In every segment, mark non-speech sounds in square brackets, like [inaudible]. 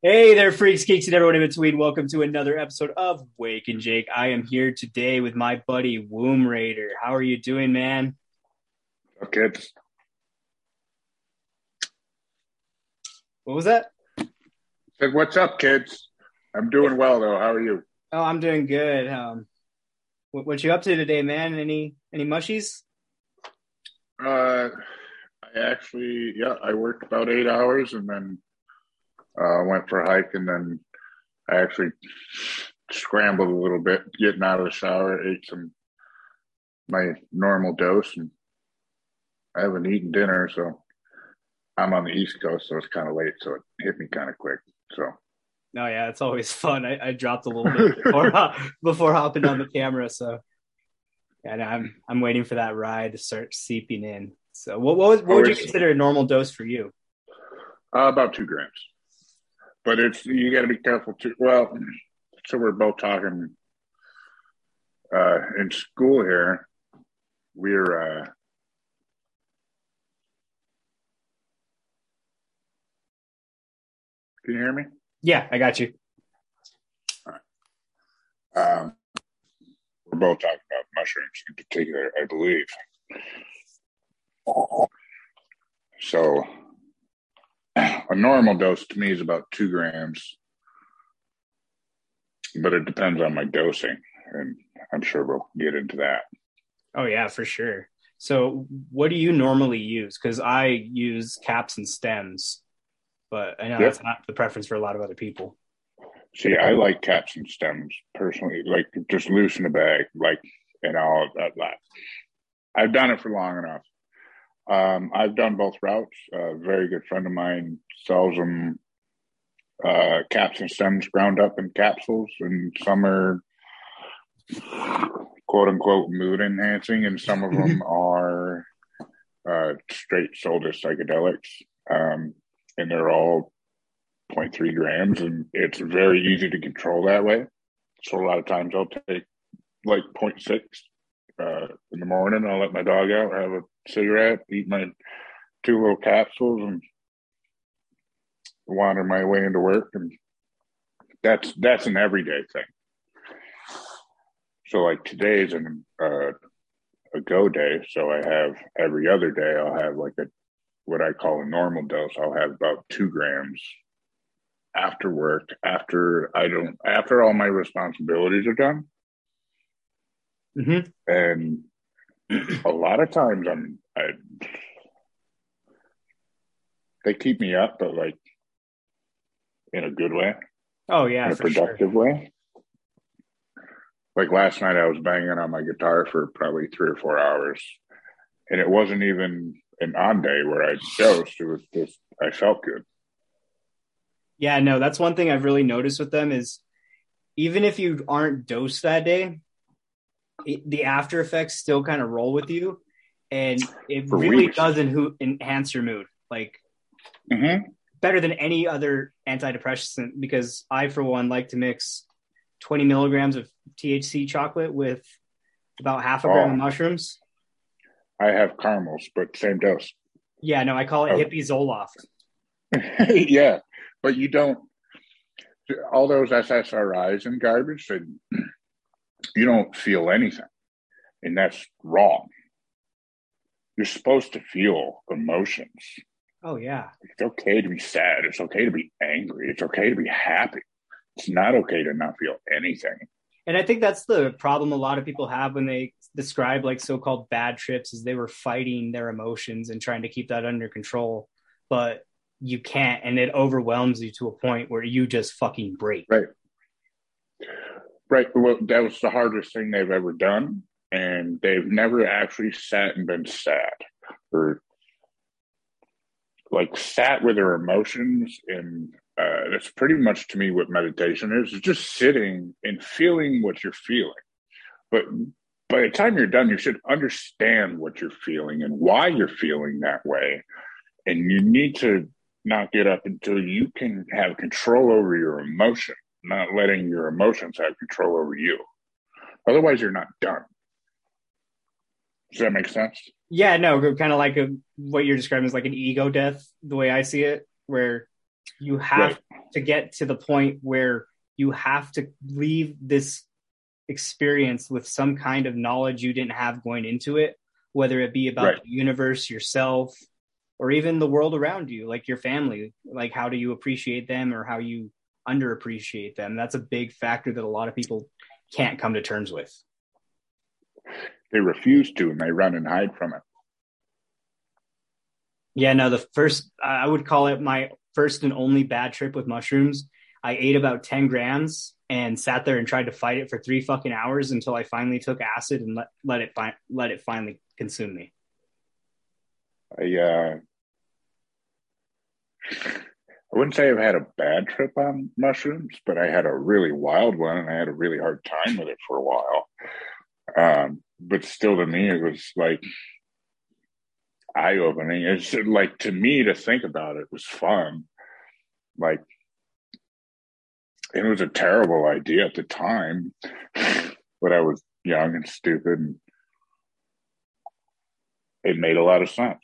Hey there, freaks, geeks, and everyone in between. Welcome to another episode of Wake and Jake. I am here today with my buddy Womb Rater. How are you doing, man? Okay. What was that? Said, what's up, kids? I'm doing well though. How are you? Oh, I'm doing good. Um, what, what you up to today, man? Any any mushies? Uh, I actually, yeah, I worked about eight hours and then uh, went for a hike and then I actually scrambled a little bit, getting out of the shower, ate some my normal dose, and I haven't eaten dinner, so I'm on the East Coast, so it's kind of late, so it hit me kind of quick. So. No, yeah, it's always [laughs] fun. I, I dropped a little bit before, [laughs] before hopping on the camera, so yeah, no, I'm I'm waiting for that ride to start seeping in. So, what what, was, what would you consider a normal dose for you? Uh, about two grams but it's you got to be careful too. Well, so we're both talking uh, in school here. We're uh, can you hear me? Yeah, I got you. Um, we're both talking about mushrooms in particular, I believe. So a normal dose to me is about two grams, but it depends on my dosing, and I'm sure we'll get into that. Oh yeah, for sure. So, what do you normally use? Because I use caps and stems, but I know yep. that's not the preference for a lot of other people. See, I like caps and stems personally, like just loose in the bag, like and all that. I've done it for long enough. Um, I've done both routes. A very good friend of mine sells them uh, caps and stems ground up in capsules, and some are quote unquote mood enhancing, and some of them are uh, straight sold as psychedelics. Um, and they're all 0.3 grams, and it's very easy to control that way. So a lot of times I'll take like 0.6 uh, in the morning. I'll let my dog out, have a cigarette, eat my two little capsules, and wander my way into work. And that's that's an everyday thing. So like today's an uh, a go day. So I have every other day. I'll have like a what I call a normal dose. I'll have about two grams after work. After I don't after all my responsibilities are done. Mm-hmm. And a lot of times I'm I they keep me up, but like in a good way. Oh yeah, in a productive sure. way. Like last night, I was banging on my guitar for probably three or four hours, and it wasn't even an on day where I dosed. It was just I felt good. Yeah, no, that's one thing I've really noticed with them is even if you aren't dosed that day, it, the after effects still kind of roll with you, and it For really weeks. does enhance your mood. Like mm-hmm. better than any other antidepressant because I, for one, like to mix 20 milligrams of THC chocolate with about half a gram oh. of mushrooms. I have caramels, but same dose. Yeah, no, I call it oh. hippie Zoloft. [laughs] yeah, but you don't. All those SSRIs and garbage, and you don't feel anything, and that's wrong. You're supposed to feel emotions. Oh yeah. It's okay to be sad. It's okay to be angry. It's okay to be happy. It's not okay to not feel anything. And I think that's the problem a lot of people have when they describe like so-called bad trips is they were fighting their emotions and trying to keep that under control, but you can't and it overwhelms you to a point where you just fucking break. Right. Right. Well, that was the hardest thing they've ever done. And they've never actually sat and been sad or like sat with their emotions and uh, that's pretty much to me what meditation is. It's just sitting and feeling what you're feeling. But by the time you're done, you should understand what you're feeling and why you're feeling that way. And you need to not get up until you can have control over your emotion, not letting your emotions have control over you. Otherwise, you're not done. Does that make sense? Yeah, no, kind of like a, what you're describing is like an ego death, the way I see it, where you have right. to get to the point where you have to leave this experience with some kind of knowledge you didn't have going into it, whether it be about right. the universe, yourself, or even the world around you, like your family. Like, how do you appreciate them or how you underappreciate them? That's a big factor that a lot of people can't come to terms with. They refuse to and they run and hide from it. Yeah, no, the first, I would call it my first and only bad trip with mushrooms. I ate about 10 grams and sat there and tried to fight it for three fucking hours until I finally took acid and let, let it fi- let it finally consume me. I uh, I wouldn't say I've had a bad trip on mushrooms, but I had a really wild one and I had a really hard time with it for a while. Um, but still, to me, it was like eye opening. It's like to me to think about it was fun. Like it was a terrible idea at the time, [laughs] but I was young and stupid. And it made a lot of sense.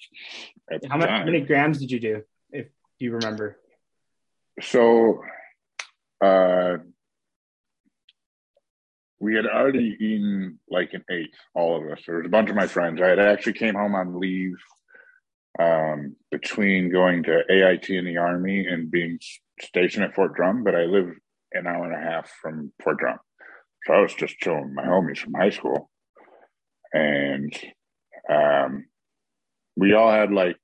How, much, how many grams did you do, if you remember? So, uh, we had already eaten like an eighth, all of us. There was a bunch of my friends. I had actually came home on leave um, between going to AIT in the Army and being stationed at Fort Drum, but I live an hour and a half from Fort Drum. So I was just chilling with my homies from high school. And um, we all had like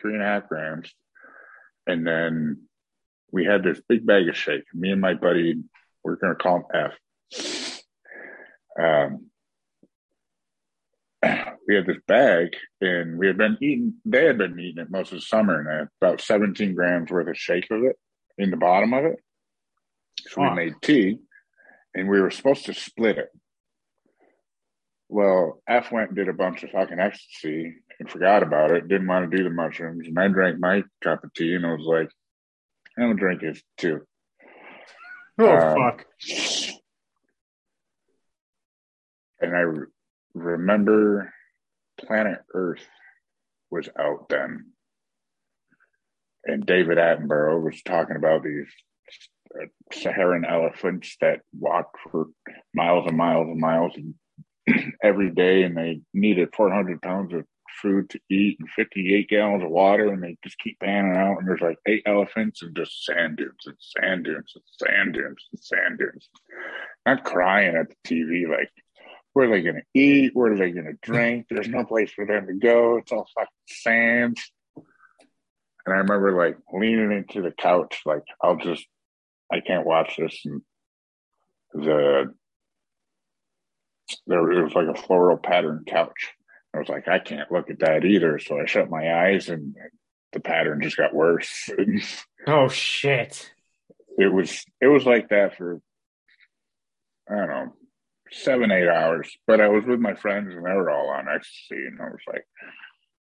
three and a half grams. And then we had this big bag of shake. Me and my buddy, we're going to call him F. Um, [clears throat] we had this bag and we had been eating, they had been eating it most of the summer and I had about 17 grams worth of shake of it in the bottom of it. So we made tea and we were supposed to split it. Well, F went and did a bunch of fucking ecstasy and forgot about it, didn't want to do the mushrooms. And I drank my cup of tea and I was like, I'm going to drink it too. Oh, um, fuck. And I re- remember Planet Earth was out then. And David Attenborough was talking about these Saharan elephants that walked for miles and miles and miles [clears throat] every day, and they needed 400 pounds of food to eat and 58 gallons of water, and they just keep panning out. And there's like eight elephants and just sand dunes and sand dunes and sand dunes and sand dunes. I'm crying at the TV, like, where are they going to eat? Where are they going to drink? There's no place for them to go. It's all fucking sand. And I remember like leaning into the couch, like, I'll just I can't watch this. And the there was like a floral pattern couch. I was like, I can't look at that either. So I shut my eyes, and the pattern just got worse. [laughs] oh shit! It was it was like that for I don't know seven eight hours. But I was with my friends, and they were all on ecstasy, and I was like,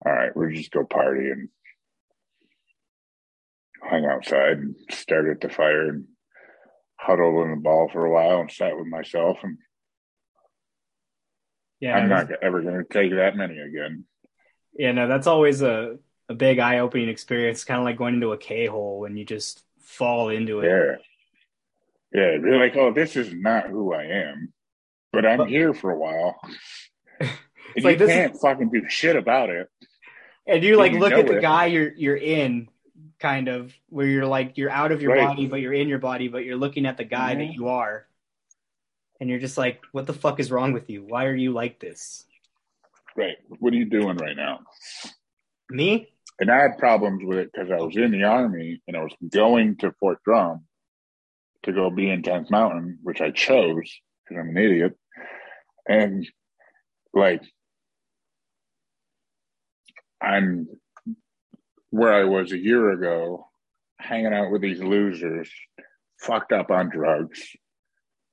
all right, we'll just go party and hung outside and stared at the fire and huddled in the ball for a while and sat with myself and yeah i'm not ever going to take that many again yeah no that's always a, a big eye-opening experience kind of like going into a k-hole when you just fall into it yeah yeah you're like oh this is not who i am but i'm here for a while [laughs] it's like you can't is... fucking do shit about it and you like look at the it. guy you're you're in kind of where you're like you're out of your right. body but you're in your body but you're looking at the guy mm-hmm. that you are and you're just like what the fuck is wrong with you? Why are you like this? Right. What are you doing right now? Me? And i had problems with it because i was in the army and i was going to fort drum to go be in tenth mountain which i chose because i'm an idiot. And like i'm where I was a year ago, hanging out with these losers, fucked up on drugs,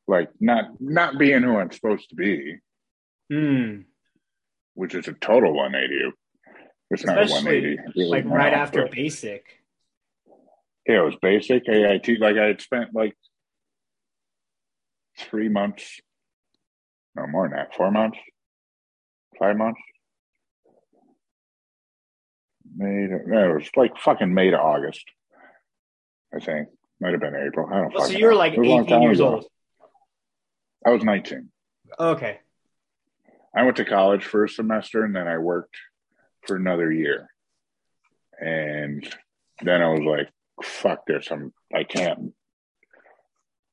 like not not being who I'm supposed to be. Hmm. Which is a total 180. It's Especially, not a 180. Really like right after but, basic. Yeah, it was basic AIT. Like I had spent like three months, no more than that, four months, five months May to, no, it was like fucking May to August I think might have been April. I don't. Oh, so you were know. like It was a long 18 years ago. old. I was 19. Okay. I went to college for a semester and then I worked for another year. And then I was like, fuck this. I'm I can't.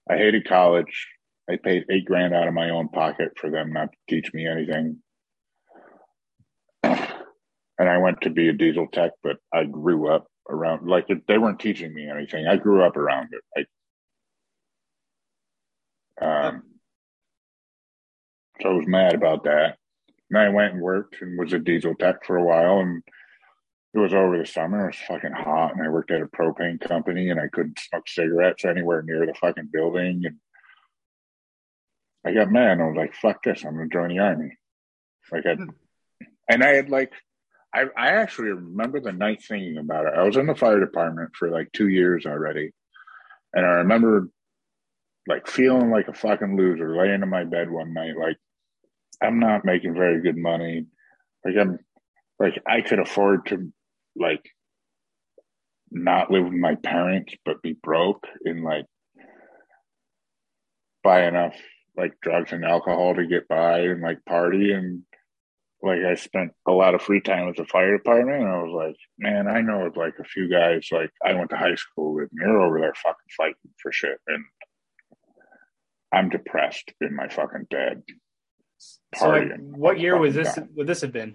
I hated college. I paid eight grand out of my own pocket for them not to teach me anything. [clears throat] And I went to be a diesel tech, but I grew up around like they weren't teaching me anything. I grew up around it. I, um, so I was mad about that. And I went and worked and was a diesel tech for a while. And it was over the summer. It was fucking hot. And I worked at a propane company and I couldn't smoke cigarettes anywhere near the fucking building. And I got mad and I was like, fuck this. I'm going to join the army. Like I, hmm. and I had like, I, I actually remember the night thinking about it. I was in the fire department for like two years already. And I remember like feeling like a fucking loser laying in my bed one night, like, I'm not making very good money. Like I'm like I could afford to like not live with my parents but be broke and like buy enough like drugs and alcohol to get by and like party and like I spent a lot of free time with the fire department and I was like, man, I know of like a few guys like I went to high school with and they're over there fucking fighting for shit and I'm depressed in my fucking bed. So like, what year was this? time. Would this have been?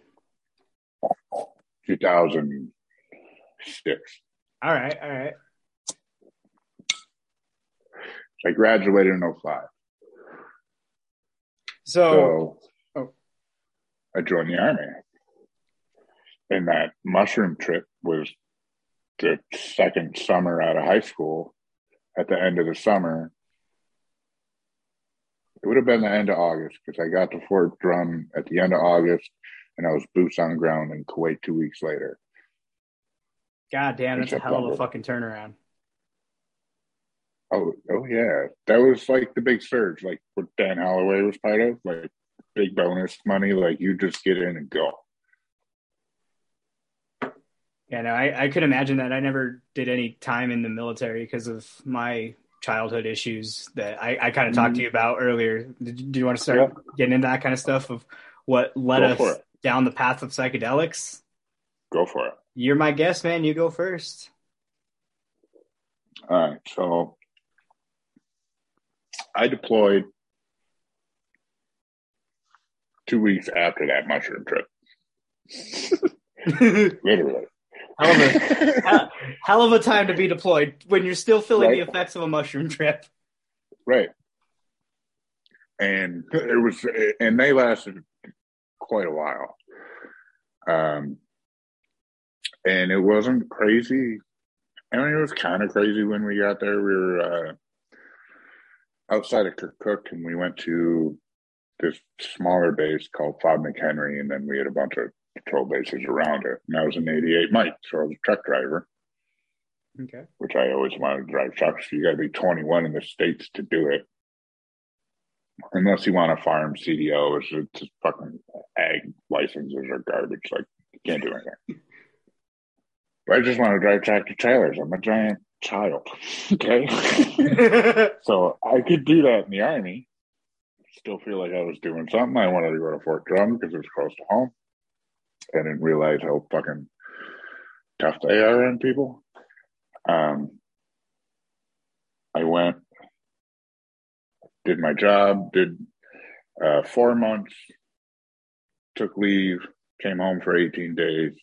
2006. All right. All right. So I graduated in 05. So, So oh. I joined the army. And that mushroom trip was the second summer out of high school. At the end of the summer, it would have been the end of August because I got to Fort Drum at the end of August and I was boots on ground in Kuwait two weeks later. god damn, that's a hell of a fucking turnaround. Oh, oh yeah, that was like the big surge, like what Dan Holloway was part of, like big bonus money. Like you just get in and go. Yeah, no, I, I could imagine that. I never did any time in the military because of my childhood issues that I, I kind of talked to you about earlier. Did do you want to start Mm-hmm. Yeah. getting into that kind of stuff of what led Go us down the path of psychedelics? Go for it. You're my guest, man. You go first. All right, so I deployed two weeks after that mushroom trip, [laughs] hell, of a, [laughs] hell, hell of a time to be deployed when you're still feeling the effects of a mushroom trip. Right. And it was, and they lasted quite a while. Um, and it wasn't crazy. I mean, it was kind of crazy when we got there. We were uh, outside of Kirkuk, and we went to this smaller base called FOB McHenry, and then we had a bunch of patrol bases around it. And I was an 88 Mike, so I was a truck driver. Okay. which I always wanted to drive trucks. You got to be 21 in the states to do it, unless you want a farm CDL. It's it's just fucking ag licenses are garbage. Like you can't do anything. [laughs] But I just want to drive tractor trailers. I'm a giant child. [laughs] Okay, [laughs] so I could do that in the army. Still feel like I was doing something. I wanted to go to Fort Drum because it was close to home. I didn't realize how fucking tough they are on people. Um, I went, did my job, did uh, four months, took leave, came home for 18 days.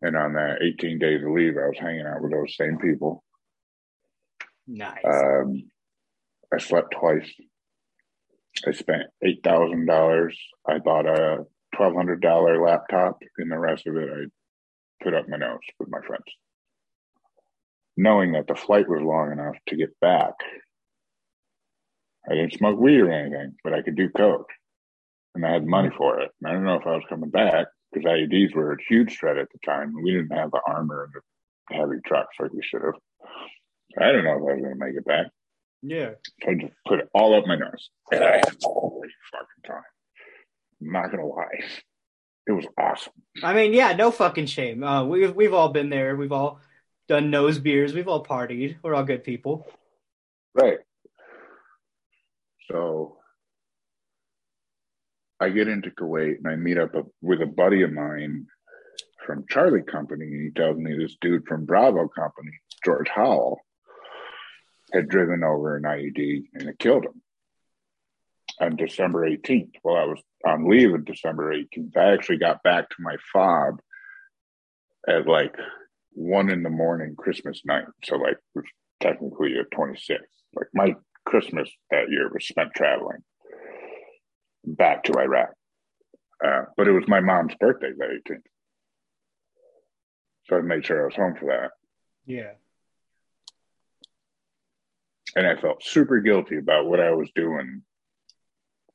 And on that 18 days of leave, I was hanging out with those same people. nice. Um, I slept twice. I spent $8,000. I bought a $1,200 laptop, and the rest of it I put up my nose with my friends. Knowing that the flight was long enough to get back. I didn't smoke weed or anything, but I could do coke. And I had money hmm. for it. And I don't know if I was coming back because IEDs were a huge threat at the time. We didn't have the armor and the heavy trucks like we should have. I don't know if I was going to make it back. yeah. So I just put it all up my nose. And I had a great fucking time. I'm not gonna lie. It was awesome. I mean, yeah, no fucking shame. Uh, we've we've all been there. We've all done nose beers. We've all partied. We're all good people. Right. So I get into Kuwait and I meet up with a buddy of mine from Charlie Company. And he tells me this dude from Bravo Company, George Howell, had driven over an IED and it killed him on December 18th. Well, I was on leave on December 18th. I actually got back to my fob at like one in the morning Christmas night. So like it was technically a 26th. Like my Christmas that year was spent traveling back to Iraq. Uh, but it was my mom's birthday that 18th. So I made sure I was home for that. Yeah. And I felt super guilty about what I was doing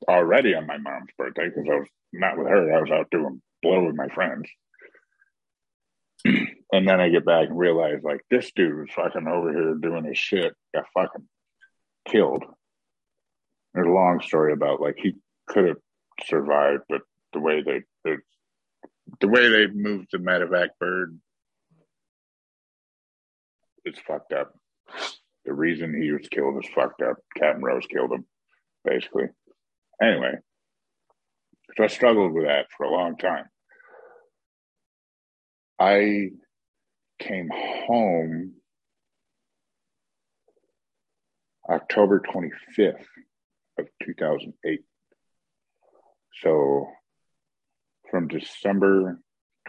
already on my mom's birthday because I was not with her. I was out doing blow with my friends. [clears throat] and then I get back and realize like this dude was fucking over here doing his shit, got fucking killed. There's a long story about like he could have survived, but the way they the, the way they moved the medevac bird, it's fucked up. The reason he was killed is fucked up. Captain Rose killed him, basically. Anyway, so I struggled with that for a long time. I came home October 25th of 2008. So from December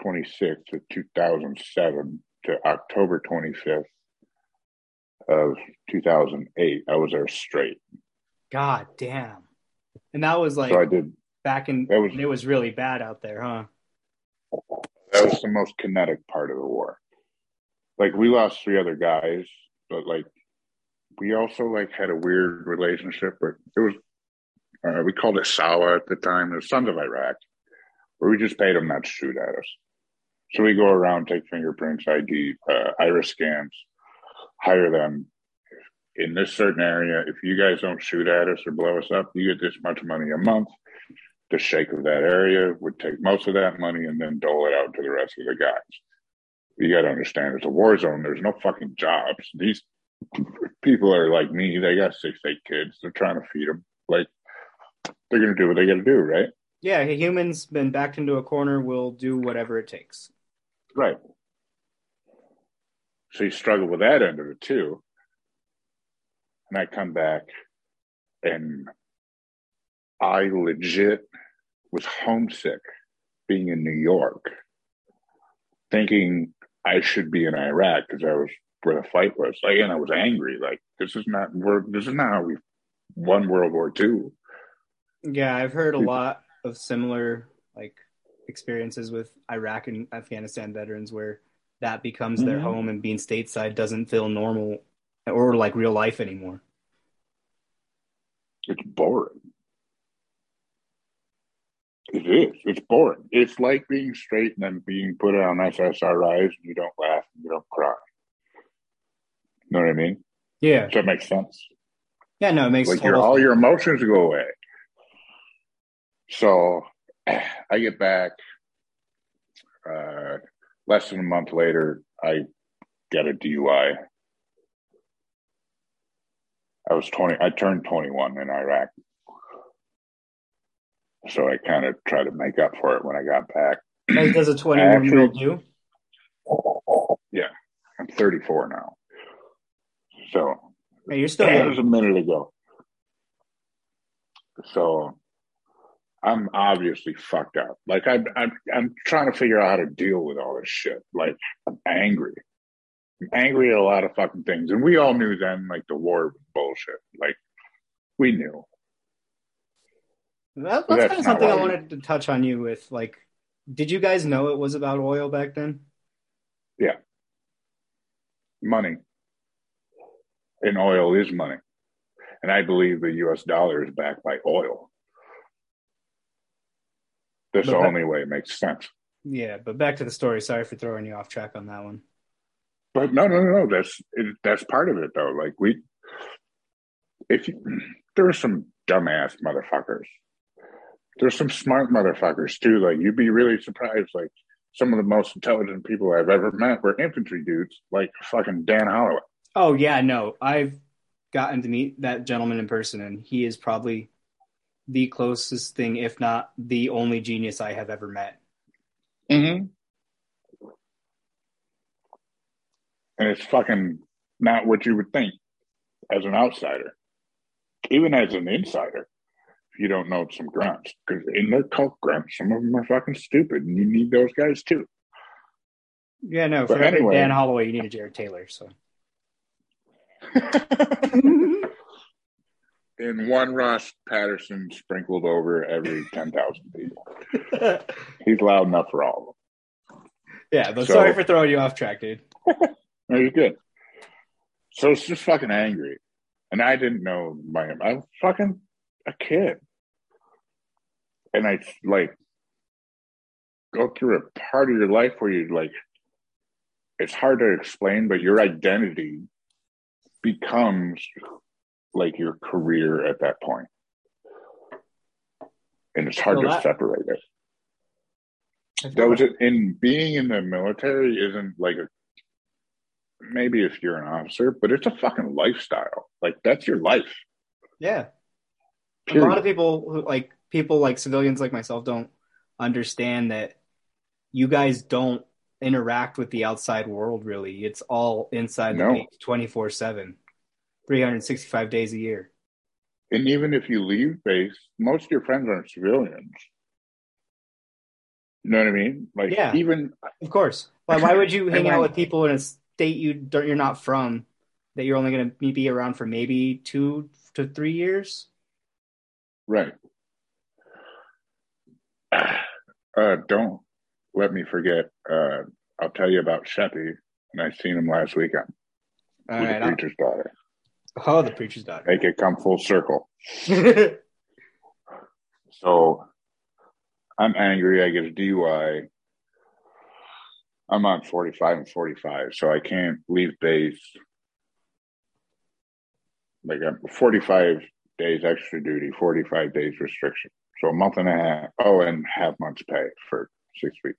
26th of 2007 to October 25th of 2008, I was there straight. God damn. And that was like So I did, back in That was- it was really bad out there, huh? that was the most kinetic part of the war. Like we lost three other guys, but like we also like had a weird relationship but it was, uh, we called it Sawa at the time, the Sons of Iraq, where we just paid them not to shoot at us. So we go around, take fingerprints, ID, uh, iris scans, hire them. In this certain area, if you guys don't shoot at us or blow us up, you get this much money a month. The sheikh of that area would take most of that money and then dole it out to the rest of the guys. You got to understand, it's a war zone. There's no fucking jobs. These people are like me. They got six, eight kids. They're trying to feed them. Like they're gonna do what they got to do, right? Yeah, humans been backed into a corner will do whatever it takes. Right. So you struggle with that end of it too. And I come back and I legit was homesick being in New York, thinking I should be in Iraq because I was where the fight was. Like, and I was angry. Like, this is not we're, this is not how we won World War II. Yeah, I've heard a lot of similar like experiences with Iraq and Afghanistan veterans where that becomes their Mhm. home and being stateside doesn't feel normal or like real life anymore. It's boring. It is. It's boring. It's like being straight and then being put on SSRIs and you don't laugh and you don't cry. You know what I mean? Yeah. Does that make sense? Yeah, no, it makes Like your total all your emotions go away. So [sighs] I get back uh, less than a month later. I get a DUI. I was twenty. I turned twenty-one in Iraq, so I kind of tried to make up for it when I got back. Like, does a [clears throat] 21 year old do? Yeah, I'm 34 now. So Hey, you're still [clears throat] that young. was a minute ago. So I'm obviously fucked up. Like I'm, I'm, I'm trying to figure out how to deal with all this shit. Like I'm angry. Angry at a lot of fucking things, and we all knew then, like the war was bullshit. Like we knew. That, that's that's kind of something I we- wanted to touch on you with. Like, did you guys know it was about oil back then? Yeah. Money. And oil is money. And I believe the US dollar is backed by oil. That's But the that- only way it makes sense. Yeah, but back to the story. Sorry for throwing you off track on that one. But no, no, no, no. That's it, that's part of it though. Like we, if you, there are some dumbass motherfuckers. There's some smart motherfuckers too. Like you'd be really surprised. Like some of the most intelligent people I've ever met were infantry dudes like fucking Dan Holloway. Oh yeah, no, I've gotten to meet that gentleman in person, and he is probably the closest thing, if not the only genius I have ever met. Mm-hmm. And it's fucking not what you would think as an outsider, even as an insider. If you don't know some grunts, because in their cult grunts, some of them are fucking stupid, and you need those guys too. Yeah, no, for But every anyway. Dan Holloway, you need a Jarred Taylor. So [laughs] in one Ross Patterson sprinkled over every 10,000 people. [laughs] He's loud enough for all of them. yeah, but So- sorry for throwing you off track, dude. [laughs] No, you're good. So it's just fucking angry. And I didn't know my, I'm fucking a kid. And I like go through a part of your life where you like, it's hard to explain, but your identity becomes like your career at that point. And it's hard Well, to that- separate it. Those like- in being in the military isn't like a maybe if you're an officer, but it's a fucking lifestyle. Like that's your life. yeah, a lot of people who like people like civilians like myself don't understand that you guys don't interact with the outside world really. It's all inside No. the base 24 7, 365 days a year. And even if you leave base, most of your friends aren't civilians. You know what I mean? Like Yeah. even Of course. Why, why would you [laughs] hang out with people in a state you don't, you're not from that you're only going to be around for maybe two to three years? right. Uh, don't let me forget. Uh, I'll tell you about Sheppy, and I seen him last weekend All with right. the I'll- preacher's daughter. oh, the preacher's daughter. Make it come full circle. [laughs] So I'm angry. I get a DUI. I'm on 45 and 45, so I can't leave base. Like I'm 45 days extra duty, 45 days restriction. So a month and a half. Oh, and half month's pay for six weeks.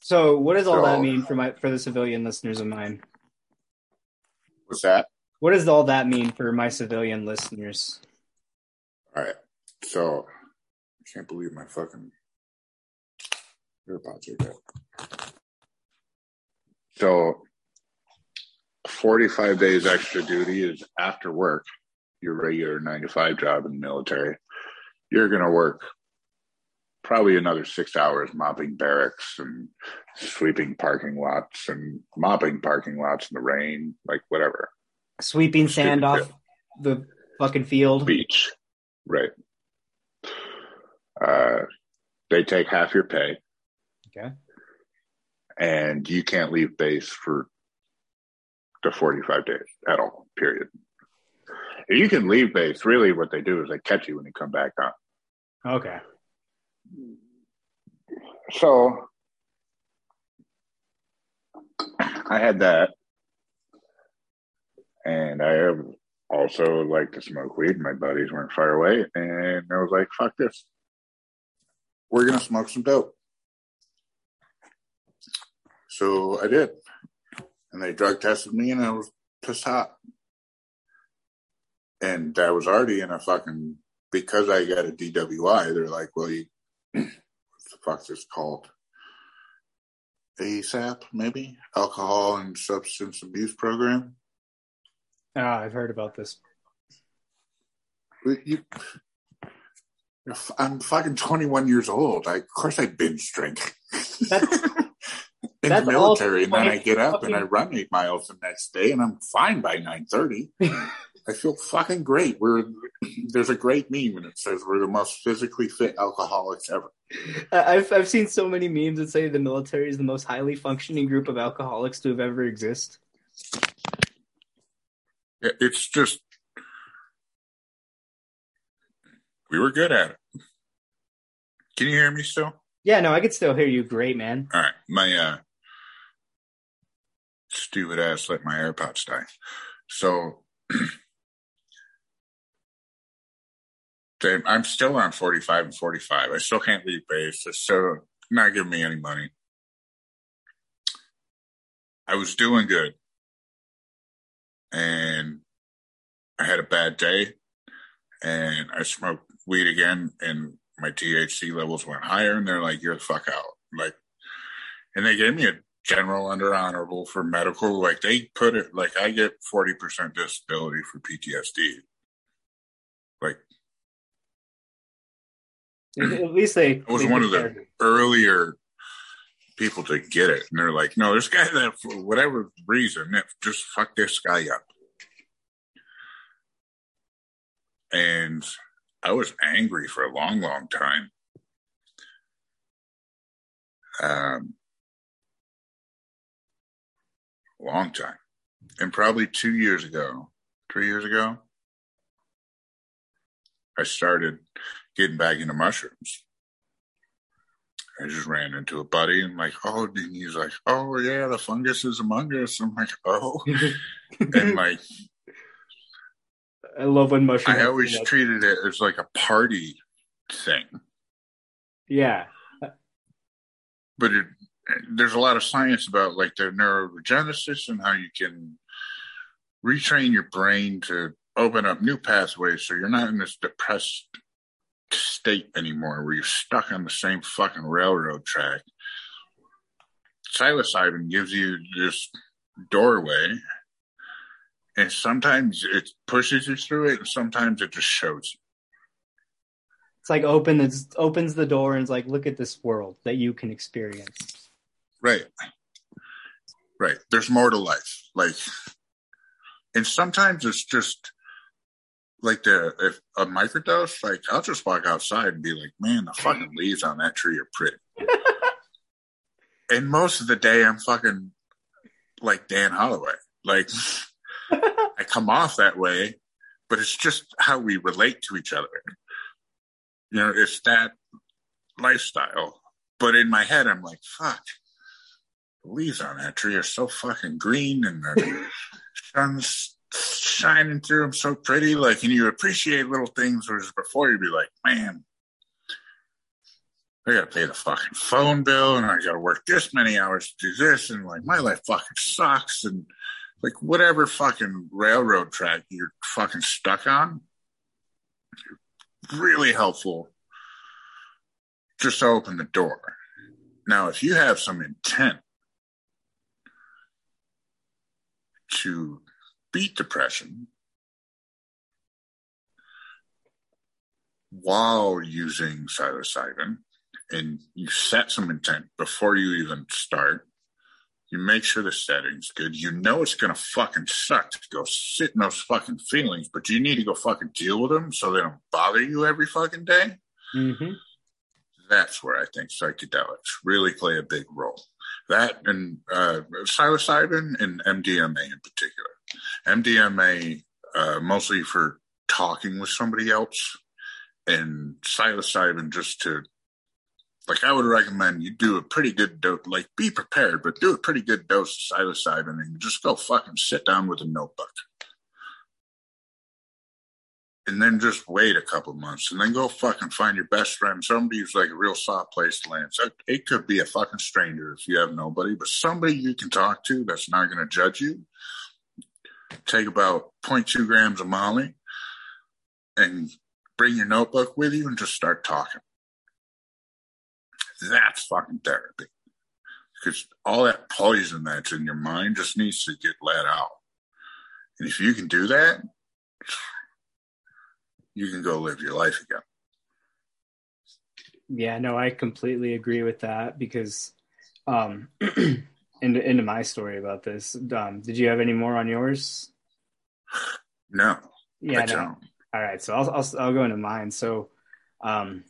so, what does all that mean for my for the civilian listeners of mine? What's that? What does all that mean for my civilian listeners? All right. So I can't believe my fucking AirPods are dead. So 45 days extra duty is after work, your regular nine to five job in the military. You're going to work probably another six hours mopping barracks and sweeping parking lots and mopping parking lots in the rain, like whatever. Sweeping sand off the fucking field. beach. Right. Uh, they take half your pay. Okay. And you can't leave base for the 45 days at all, period. If you can leave base, really what they do is they catch you when you come back on. Okay. So I had that. And I also like to smoke weed. My buddies weren't far away. And I was like, fuck this. We're going to smoke some dope. So I did. And they drug tested me and I was pissed hot. And I was already in a fucking, because I got a DWI, they're like, well, you, [clears throat] what the fuck is called? ASAP, maybe? Alcohol and Substance Abuse Program. Ah, I've heard about this. You, I'm fucking 21 years old. I, of course, I binge drink. [laughs] [laughs] In that's the military, and then I get up and I run eight miles the next day, and I'm fine by 9:30. [laughs] I feel fucking great. We're there's a great meme, and it says we're the most physically fit alcoholics ever. I've I've seen so many memes that say the military is the most highly functioning group of alcoholics to have ever exist. It's just we were good at it. Can you hear me still? Yeah, no, I could still hear you great, man. All right, my uh, stupid ass let my AirPods die. So [clears throat] then I'm still on 45 and 45. I still can't leave base. I still not giving me any money. I was doing good. And I had a bad day and I smoked weed again and my THC levels went higher and they're like, you're the fuck out. Like, and they gave me a general under honorable for medical. Like they put it, like I get 40% disability for PTSD. Like, at least they [clears throat] I was they one of the earlier people to get it. And they're like, no, this guy that for whatever reason, that just fuck this guy up. And I was angry for a long, long time. Um, long time. And probably two years ago, three years ago, I started getting back into mushrooms. I just ran into a buddy and like, oh, and he's like, oh yeah, the fungus is among us. I'm like, oh, [laughs] and like I love when mushrooms. I always treated it as like a party thing, yeah, but it, there's a lot of science about like the neurogenesis and how you can retrain your brain to open up new pathways so you're not in this depressed state anymore where you're stuck on the same fucking railroad track. Psilocybin gives you this doorway and sometimes it pushes you through it and sometimes it just shows you. it's like open it opens the door and it's like, look at this world that you can experience. Right. Right. There's more to life. Like, and sometimes it's just like the if a microdose. Like, I'll just walk outside and be like, "Man, the fucking [laughs] leaves on that tree are pretty." and most of the day, I'm fucking like Dan Holloway. Like, [laughs] I come off that way, but it's just how we relate to each other. You know, it's that lifestyle. But in my head, I'm like, fuck, the leaves on that tree are so fucking green and the sun's shining through them so pretty. Like, and you appreciate little things, whereas before you'd be like, man, I gotta pay the fucking phone bill and I gotta work this many hours to do this. And like, my life fucking sucks. And like, whatever fucking railroad track you're fucking stuck on, really helpful just open the door. Now, if you have some intent to beat depression while using psilocybin, and you set some intent before you even start, you make sure the setting's good. You know it's gonna fucking suck to go sit in those fucking feelings, but you need to go fucking deal with them so they don't bother you every fucking day. Mm-hmm. That's where I think psychedelics really play a big role. That and uh, psilocybin and MDMA in particular. MDMA uh, mostly for talking with somebody else, and psilocybin just to like. I would recommend you do a pretty good dose. Like, be prepared, but do a pretty good dose of psilocybin, and just go fucking sit down with a notebook and then just wait a couple months and then go fucking find your best friend, somebody who's like a real soft place to land. So it could be a fucking stranger if you have nobody, but somebody you can talk to that's not going to judge you. Take about 0.2 grams of Molly and bring your notebook with you and just start talking. That's fucking therapy. Because all that poison that's in your mind just needs to get let out. And if you can do that, you can go live your life again. Yeah, no, I completely agree with that because um [clears throat] into into my story about this. Um did you have any more on yours? No. Yeah, I no. don't. All right, so I'll, I'll I'll go into mine. So um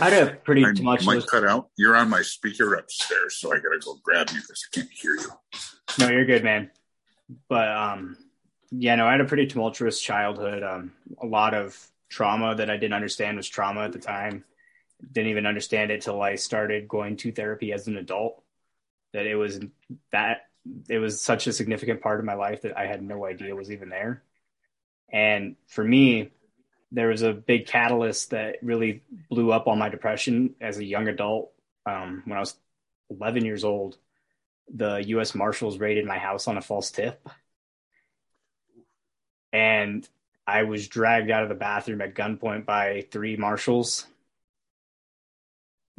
I had a pretty I tumultuous might cut out. You're on my speaker upstairs, so I gotta go grab you because I can't hear you. No, you're good, man. But um, yeah, no, I had a pretty tumultuous childhood. Um, a lot of trauma that I didn't understand was trauma at the time. Didn't even understand it till I started going to therapy as an adult. That it was that it was such a significant part of my life that I had no idea was even there. And for me, there was a big catalyst that really blew up all my depression as a young adult. um, when I was 11 years old, the U.S. Marshals raided my house on a false tip, and I was dragged out of the bathroom at gunpoint by three marshals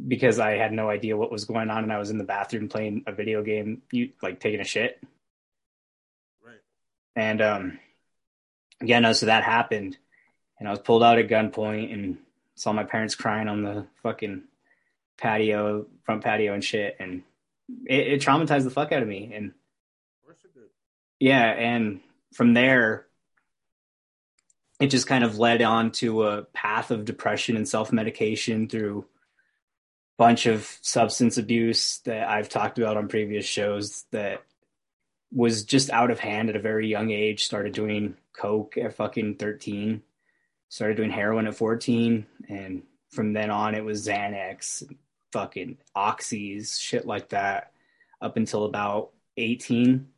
because I had no idea what was going on, and I was in the bathroom playing a video game, you like taking a shit. Right. And um, yeah, no, so that happened, and I was pulled out at gunpoint and saw my parents crying on the fucking patio, front patio, and shit, and it, it traumatized the fuck out of me. And Of course it did. yeah, and from there, it just kind of led on to a path of depression and self medication through a bunch of substance abuse that I've talked about on previous shows that was just out of hand at a very young age. Started doing coke at fucking 13, started doing heroin at 14, and from then on it was Xanax, fucking oxys, shit like that, up until about 18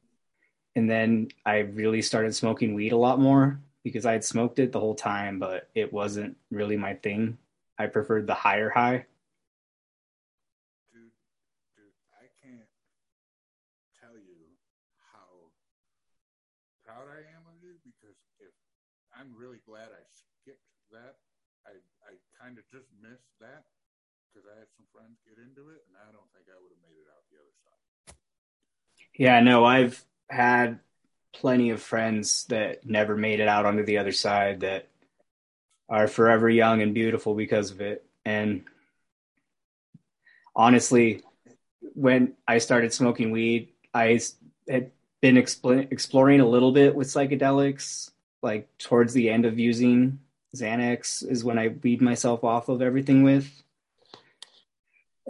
and then I really started smoking weed a lot more because I had smoked it the whole time, but it wasn't really my thing. I preferred the higher high. Dude, dude, I can't tell you how proud I am of you because if I'm really glad I skipped that. I I kind of just missed that because I had some friends get into it, and I don't think I would have made it out the other side. Yeah, no, I've had plenty of friends that never made it out onto the other side that are forever young and beautiful because of it. And honestly, when I started smoking weed, I had been expl- exploring a little bit with psychedelics. Like towards the end of using Xanax is when I weed myself off of everything with.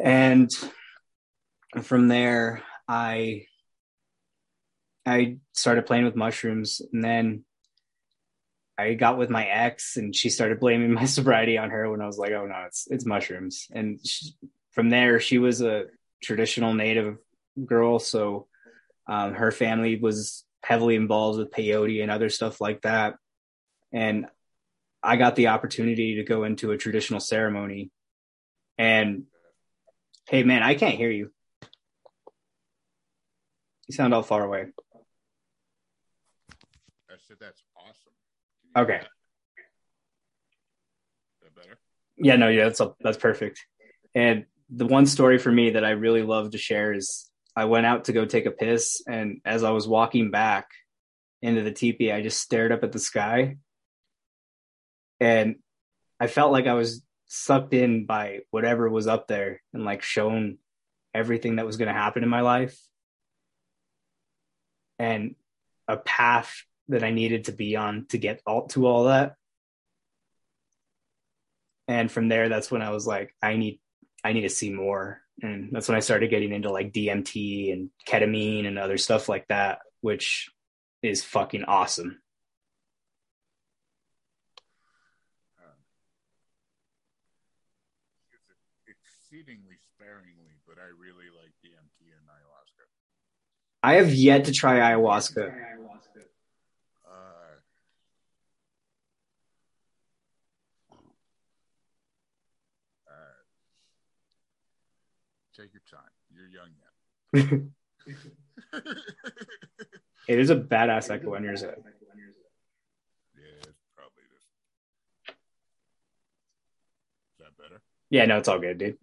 And from there, I I started playing with mushrooms, and then I got with my ex, and she started blaming [laughs] my sobriety on her when I was like, "Oh no, it's it's mushrooms." And she, from there, she was a traditional native girl, so um, her family was heavily involved with peyote and other stuff like that. And I got the opportunity to go into a traditional ceremony. And hey, man, I can't hear you. You sound all far away. Said that's awesome. Okay. that better? Yeah, no, yeah, that's that's perfect. And the one story for me that I really love to share is I went out to go take a piss, and as I was walking back into the teepee, I just stared up at the sky, and I felt like I was sucked in by whatever was up there, and like shown everything that was going to happen in my life, and a path that I needed to be on to get all to all that. And from there that's when i was like i need i need to see more. And that's when i started getting into like dmt and ketamine and other stuff like that which is fucking awesome. It's exceedingly sparingly, but I really like DMT and ayahuasca. i have yet to try ayahuasca take your time. You're young yet. [laughs] it is a badass echo on yours Yeah, it's probably just. Is that better? yeah no it's all good dude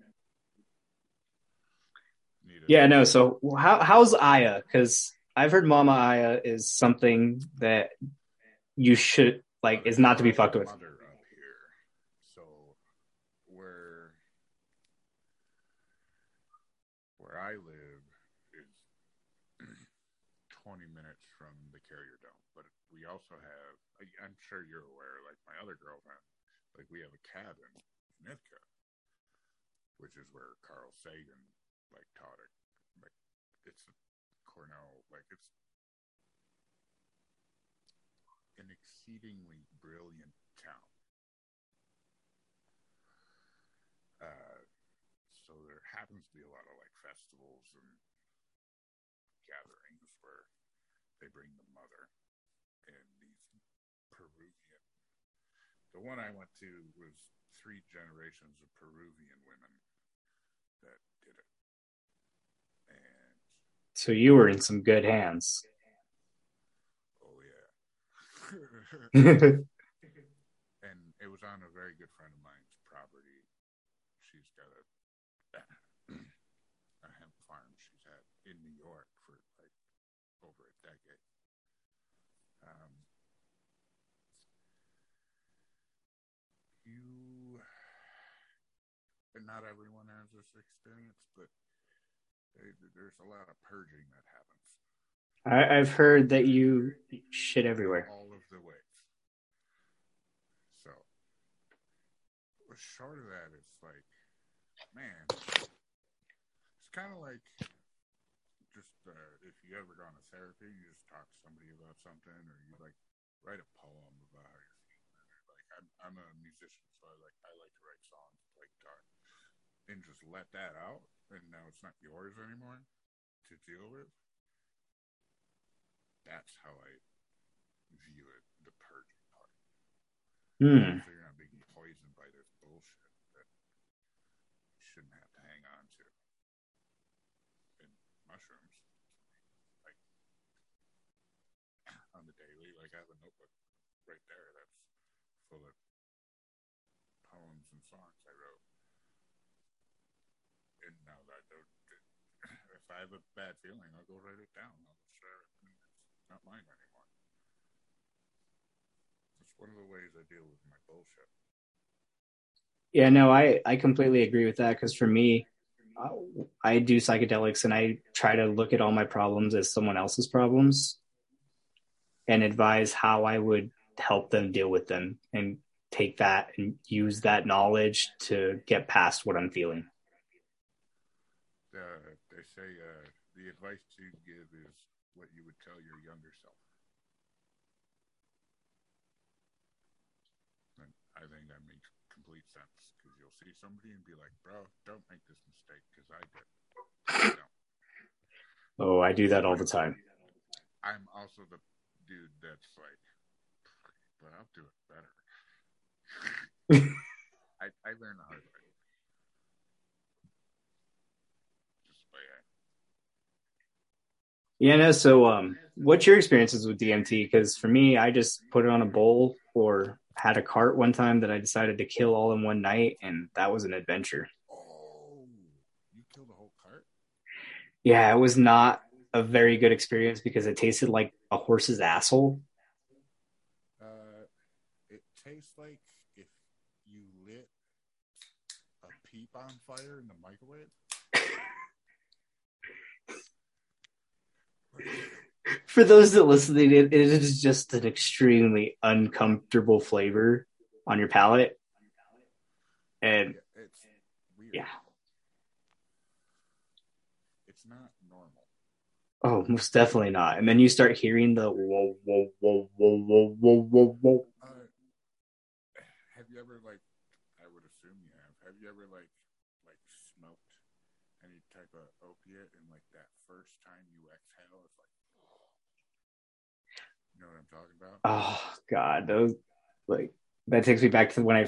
yeah no so how how's aya because i've heard mama aya is something that you should like is not to be fucked with Mother up here. So where I live is [clears throat] twenty minutes from the Carrier Dome, but we also have. I- I'm sure you're aware. Like my other girlfriend, like we have a cabin in Ithaca, which is where Carl Sagan like taught it. Like it's Cornell. Like it's an exceedingly brilliant town. Uh, so there happens to be a lot of like festivals and gatherings where they bring the mother and these Peruvian. The one I went to was three generations of Peruvian women that did it. And So you were in some good hands. oh yeah. [laughs] and it was on a very good friend of mine's property. She's got a, a hemp farm she's had in New York for like over a decade. Um, you, and not everyone has this experience, but they, there's a lot of purging that happens I, I've heard that you shit everywhere. all of the ways. So, short of that, it's like, kind of like just uh, if you ever gone to therapy, you just talk to somebody about something, or you like write a poem about how you're feeling. Like, I'm, I'm a musician, so I like I like to write songs, play guitar, and just let that out, and now it's not yours anymore to deal with. That's how I view it, the purging part. Hmm. So you're not being poisoned by this bullshit that you shouldn't have to hang on to. And mushrooms, like on the daily, like I have a notebook right there that's full of poems and songs I wrote. And now that I don't, [coughs] if I have a bad feeling, I'll go write it down. I'll share it. It's not mine anymore. It's one of the ways I deal with my bullshit. Yeah, no, I, I completely agree with that because for me, I do psychedelics and I try to look at all my problems as someone else's problems and advise how I would help them deal with them and take that and use that knowledge to get past what I'm feeling. uh, they say uh, the advice you give is what you would tell your younger self. And I think that makes complete sense because you'll see somebody and be like, "Bro, don't make this mistake," because I did. No. Oh, I do that all the time. I'm also the dude that's like, but I'll do it better. [laughs] I, I learned the hard way. Just by Yeah, no, so um what's your experiences with DMT? Because for me, I just put it on a bowl or had a cart one time that I decided to kill all in one night, and that was an adventure. Oh, you killed a whole cart? Yeah, it was not a very good experience because it tasted like a horse's asshole. Tastes like if you lit a peep on fire in the microwave. For those that listening, it, it is just an extremely uncomfortable flavor on your palate. And It's weird. yeah, It's not normal. oh, most definitely not. And then you start hearing the whoa, whoa, whoa, whoa, whoa, whoa, whoa, whoa. Like? I would assume you have. Have you ever like like smoked any type of opiate and like that first time you exhale, it's like, you know what I'm talking about? Oh God, those like that takes me back to when I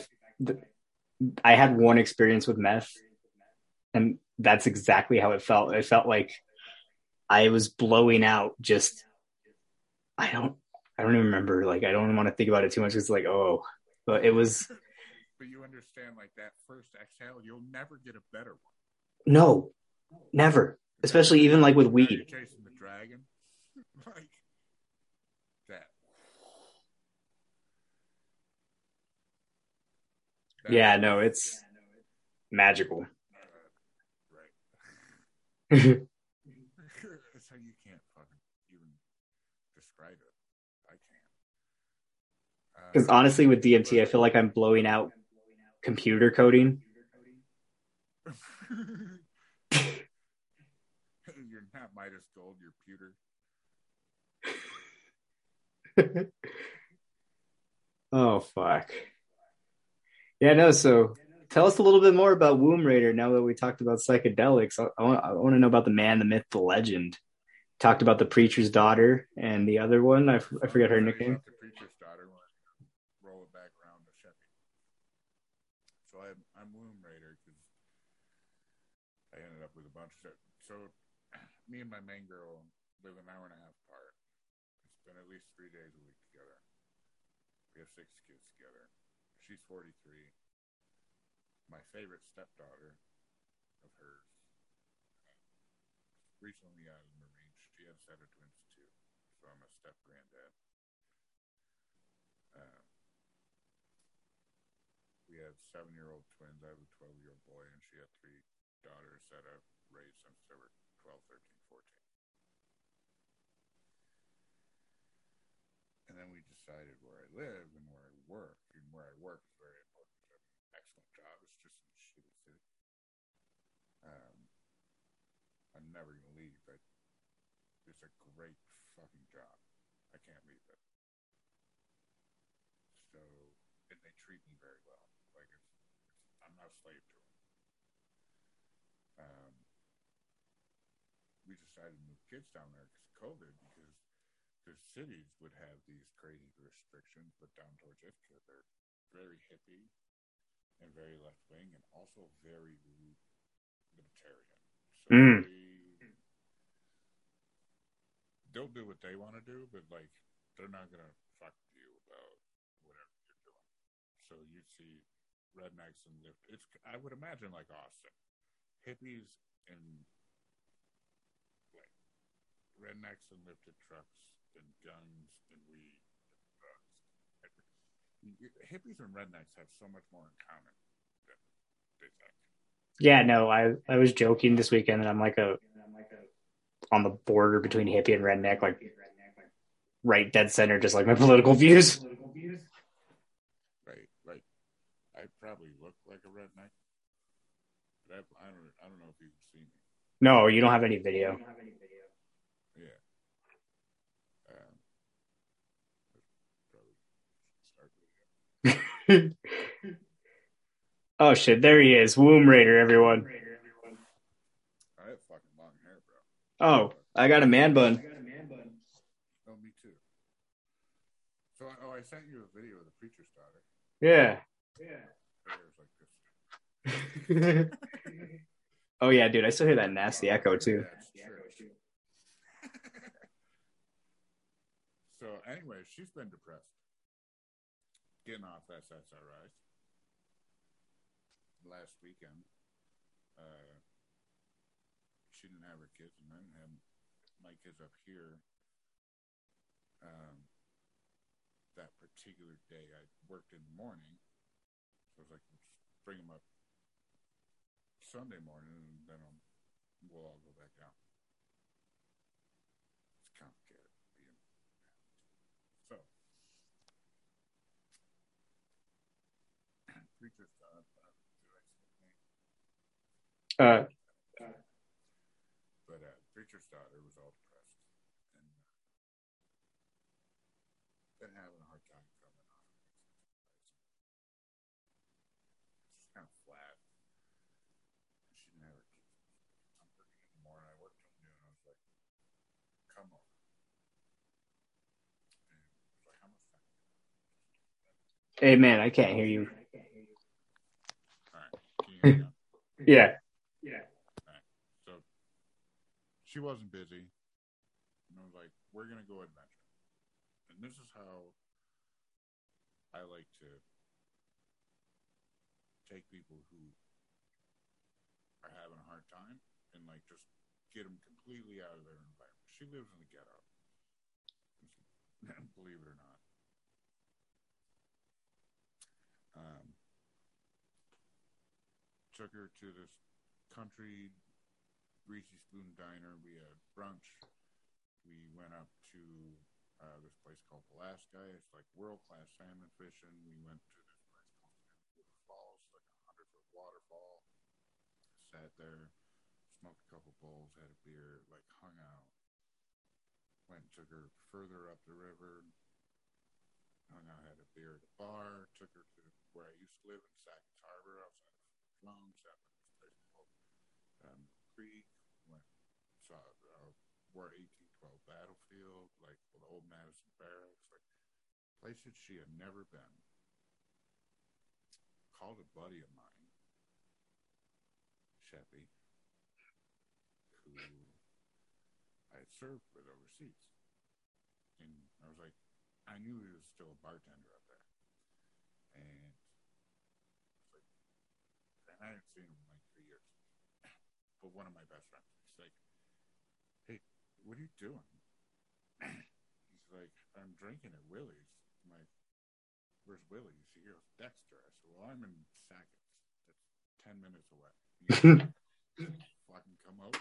I had one experience with meth, and that's exactly how it felt. It felt like I was blowing out. Just I don't I don't even remember. Like I don't want to think about it too much. It's like oh, but it was But you understand, like that first exhale, you'll never get a better one. no, never. Especially even like with weed. chasing the dragon, [laughs] like that. That- Yeah, no, it's magical. right. [laughs] That's how you can't fucking even describe it. I can't. Because Uh, honestly, with DMT, I feel like I'm blowing out computer coding. [laughs] you're not Midas Gold, you're pewter. oh fuck. Yeah, no. So tell us a little bit more about Womb Rater. Now that we talked about psychedelics, I, I, want, I want to know about the man, the myth, the legend. Talked about the preacher's daughter and the other one. I, f- I forget her I'll tell you nickname. The preacher's daughter. Roll it back around to Chevy. So I'm, I'm Womb Rater because I ended up bunch of so [clears throat] me and my main girl live an hour and a half apart. We spend at least three days a week together. We have six kids together. She's 43. My favorite stepdaughter of hers recently out of the Marines. She has set of twins too, so I'm a step granddad. Um, we have seven year old twins. I have a 12 year old boy, and she had three daughters that I've raised since they were 12, 13, 14. And then we decided where I live and where I work. And where I work is very important. I have an excellent job. It's just in a shitty city. Um, I'm never going to leave. I, it's a great fucking job. I can't leave it. So, and they treat me very well. Like it's, it's I'm not a slave to them. Um, we decided to move kids down there because COVID, because the cities would have these crazy restrictions, but down towards Ithaca, they're very hippie and very left wing, and also very libertarian. So Mm. they, they'll do what they want to do, but like they're not gonna fuck with you about whatever you're doing. So you'd see rednecks and lift. It's I would imagine like Austin, hippies and rednecks and lifted trucks and guns and weed and drugs. Hippies and rednecks have so much more in common than they think. Yeah, no, I I was joking this weekend that I'm like a on the border between hippie and redneck, like right dead center, just like my political views. Right, like I probably look like a redneck, but I, I don't I don't know if you can see me. No, you don't have any video. Yeah. Um, probably start video. [laughs] oh shit, there he is, Womb Rater, everyone. I have fucking long hair, bro. Oh, I got a man bun. Oh, me too. So, I- oh, I sent you a video of the preacher's daughter. Yeah. Her hair's like this. [laughs] oh yeah, dude, I still hear that nasty oh, echo too. Yeah, it's true. [laughs] so, anyway, she's been depressed. Getting off SSRIs. Last weekend, uh, she didn't have her kids, and I didn't have my kids up here. Um, that particular day, I worked in the morning, so I was like, bring them up Sunday morning, and then I'll, we'll all go back down. It's complicated being so. Preacher's daughter. I say her name? Uh, But uh, preacher's daughter was all depressed and uh, been having a hard time coming of. It's kind of flat. She didn't have her kids. I'm working in the morning. I worked till noon. I was like, "Come over." And was like, "How much time?" hey man, I can't hear you. All right. Can you hear? Yeah. So she wasn't busy. And I was like, we're going to go adventure. And this is how I like to take people who are having a hard time and like just get them completely out of their environment. She lives in the ghetto. [laughs] Believe it or not. Um, took her to this country greasy spoon diner. We had brunch. We went up to uh, this place called Pulaski. It's like world class salmon fishing. We went to this place called Vancouver Falls, like a hundred foot waterfall. Sat there, smoked a couple bowls, had a beer, like hung out. Went and took her further up the river. Hung out, had a beer at a bar. Took her to where I used to live in Sackets Harbor outside of Sat in this place um, Creek. Went saw uh, where 1812 battlefield, like the old Madison barracks, like places she had never been. Called a buddy of mine, Sheppy, who I had served with overseas. And I was like, I knew he was still a bartender up there. And I haven't seen him in like three years. But one of my best friends, he's like, hey, what are you doing? [clears throat] He's like, I'm drinking at Willie's. I'm like, where's Willie? Willie's? He goes, Dexter. I said, well, I'm in Sackett. That's 10 minutes away. He's [laughs] fucking come out.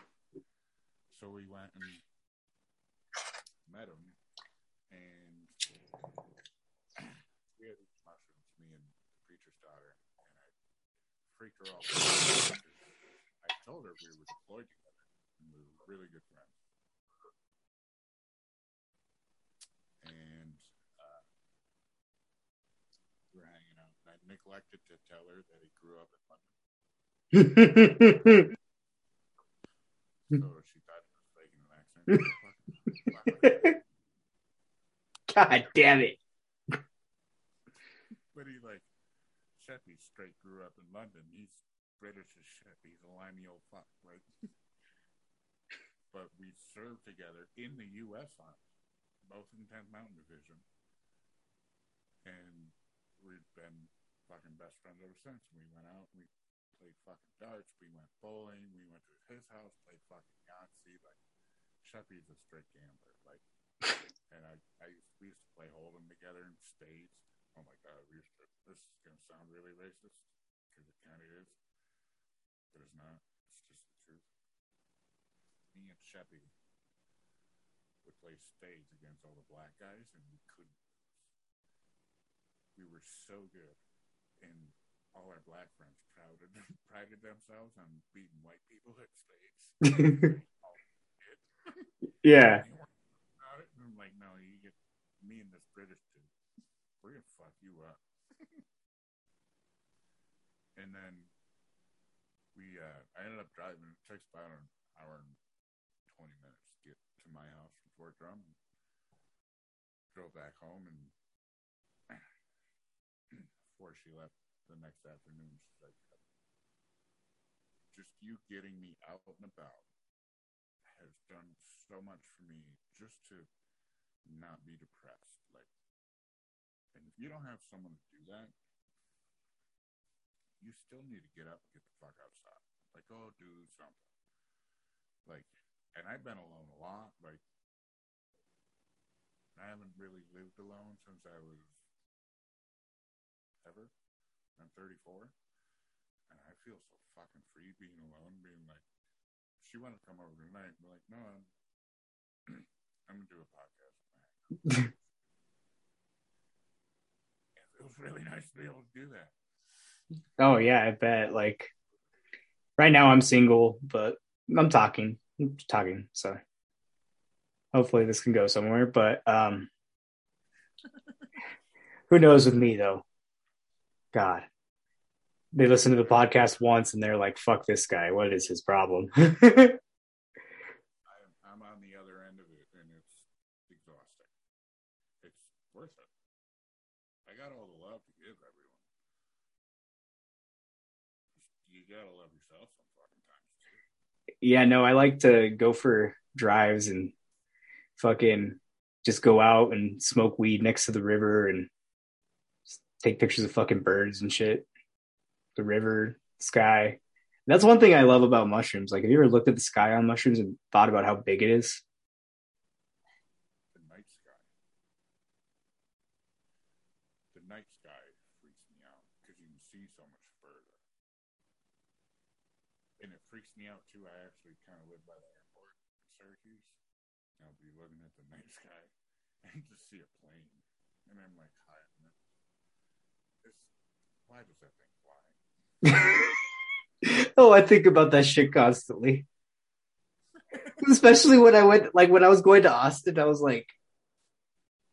So we went and met him, and we had these mushrooms, me and the preacher's daughter, and I freaked her out. I told her we were deployed together, and we were really good friends. And uh, we were hanging out, and I neglected to tell her that he grew up in London. [laughs] So she thought he was faking an accent. [laughs] God damn it. but he like Sheppy straight grew up in London. He's British as shit. He's a limey old fuck, right? [laughs] but we served together in the U.S. Army, both in 10th Mountain Division, and we've been fucking best friends ever since. We went out, we played fucking darts, we went bowling, we went to his house, played fucking Yahtzee. Like Sheppy's a straight gambler, like. [laughs] And I, I used, we used to play Hold'em together in spades. Oh my god, we used to. This is gonna sound really racist because it kind of is, but it's not. It's just the truth. Me and Sheppy would play spades against all the black guys, and we couldn't. We were so good, and all our black friends prided [laughs] prided themselves on beating white people at spades. [laughs] yeah. And I'm like, no, you get me and this British dude. We're gonna fuck you up. And then we, uh, I ended up driving. It takes about an hour and twenty minutes to get to my house from Fort Drum. Drove back home, and [clears throat] before she left the next afternoon, she's like, "Just you getting me out and about has done so much for me, just to." not be depressed. Like, and if you don't have someone to do that, you still need to get up and get the fuck outside. Like, go do something. Like, and I've been alone a lot. Like, I haven't really lived alone since I was ever. I'm 34, and I feel so fucking free being alone. Being like, she wanted to come over tonight. We're like, no, I'm, [clears throat] I'm gonna do a podcast [laughs] it was really nice to be able to do that. Oh yeah, I bet. Like right now I'm single, but I'm talking. I'm talking, so hopefully this can go somewhere. But um who knows with me though? God. They listen to the podcast once and they're like, fuck this guy. What is his problem? [laughs] I, am on the other end of it and it's exhausting. It's worth it. I got all the love to give Gotta love yourself. Yeah, no, I like to go for drives and fucking just go out and smoke weed next to the river and take pictures of fucking birds and shit. The river, sky. That's one thing I love about mushrooms. Like, have you ever looked at the sky on mushrooms and thought about how big it is? Me out too. I actually kind of live by the airport in Syracuse. I'll be looking at the night [laughs] sky and just see a plane, and I'm like, "Hi, [laughs] why does that thing fly?" [laughs] oh, I think about that shit constantly. Especially when I went, like when I was going to Austin, I was like,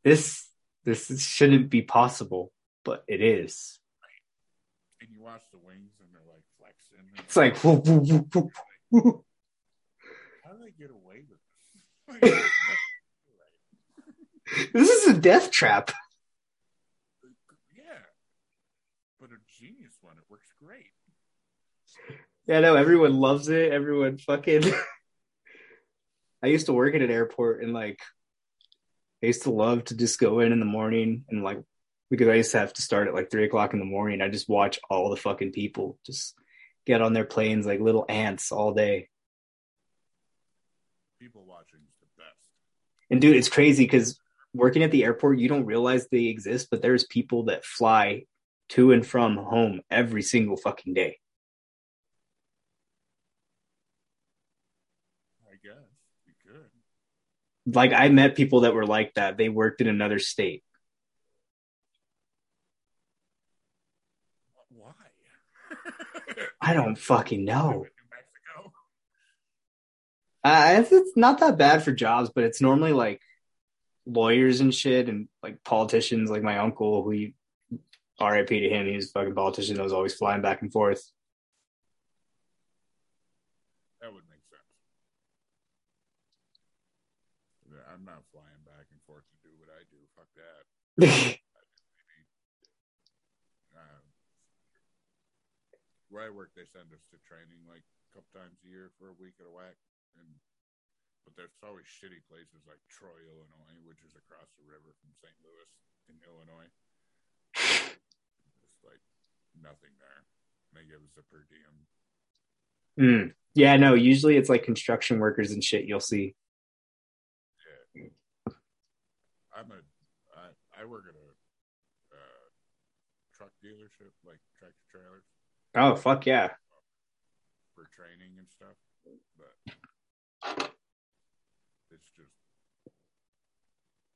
"This, this shouldn't be possible, but it is." And you watch the wings [laughs] it's like, whoop, whoop, whoop, how do they get away with [laughs] this? [laughs] this is a death trap. Yeah, but a genius one. It works great. Yeah, no, everyone loves it. Everyone fucking. I used to work at an airport and like I used to love to just go in in the morning and like because I used to have to start at like three o'clock in the morning. I just watch all the fucking people just get on their planes like little ants all day. People watching is the best. And dude, it's crazy because working at the airport, you don't realize they exist, but there's people that fly to and from home every single fucking day. I guess you could. Like I met people that were like that. They worked in another state. Why? I don't fucking know. Uh, it's, it's not that bad for jobs, but it's normally like lawyers and shit and like politicians, like my uncle, who he, RIP to him, he's a fucking politician that was always flying back and forth. That would make sense. I'm not flying back and forth to do what I do. Fuck that. [laughs] Uh, where I work, they send us to training like a couple times a year for a week at a whack, and but there's always shitty places like Troy, Illinois, which is across the river from St. Louis in Illinois. It's like nothing there. They give us a per diem. Mm. Yeah, no, usually it's like construction workers and shit you'll see. I'm a I, I work at a uh, truck dealership, like tractor trailers Oh, fuck yeah. for training and stuff, but it's just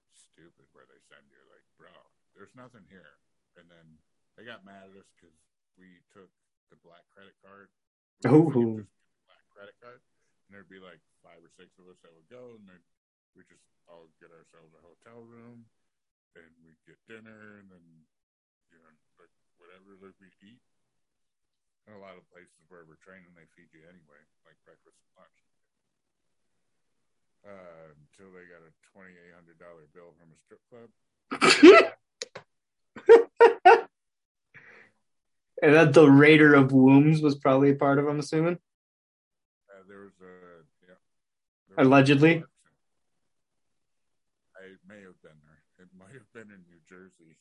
stupid where they send you like, bro, there's nothing here, and then they got mad at us because we took the black credit card. Just black credit card, and there'd be like five or six of us that would go, and then we just all get ourselves a hotel room, and we get dinner, and then you know like whatever that we eat. And a lot of places where we're training, they feed you anyway, like breakfast and lunch. Uh, until they got a twenty eight hundred dollar bill from a strip club. [laughs] And that the Raider of Wombs was probably a part of, I'm assuming. Uh, there was a yeah. there was a- Allegedly? I may have been there. It might have been in New Jersey.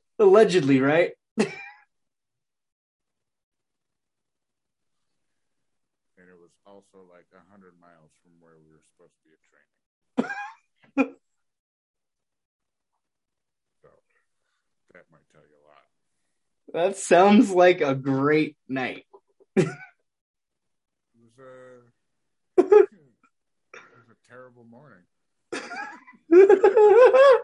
[laughs] Allegedly, right? [laughs] and it was also like a hundred miles from where we were supposed to be at training. [laughs] so that might tell you a lot. That sounds like a great night. It was a [laughs] it was a terrible morning. [laughs]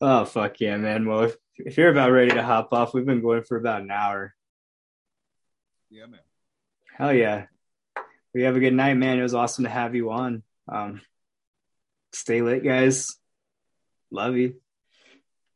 oh fuck yeah, man. Well, if, if you're about ready to hop off, we've been going for about an hour. Yeah, man. Hell yeah. We have a good night, man. It was awesome to have you on. Um, stay lit, guys. Love you.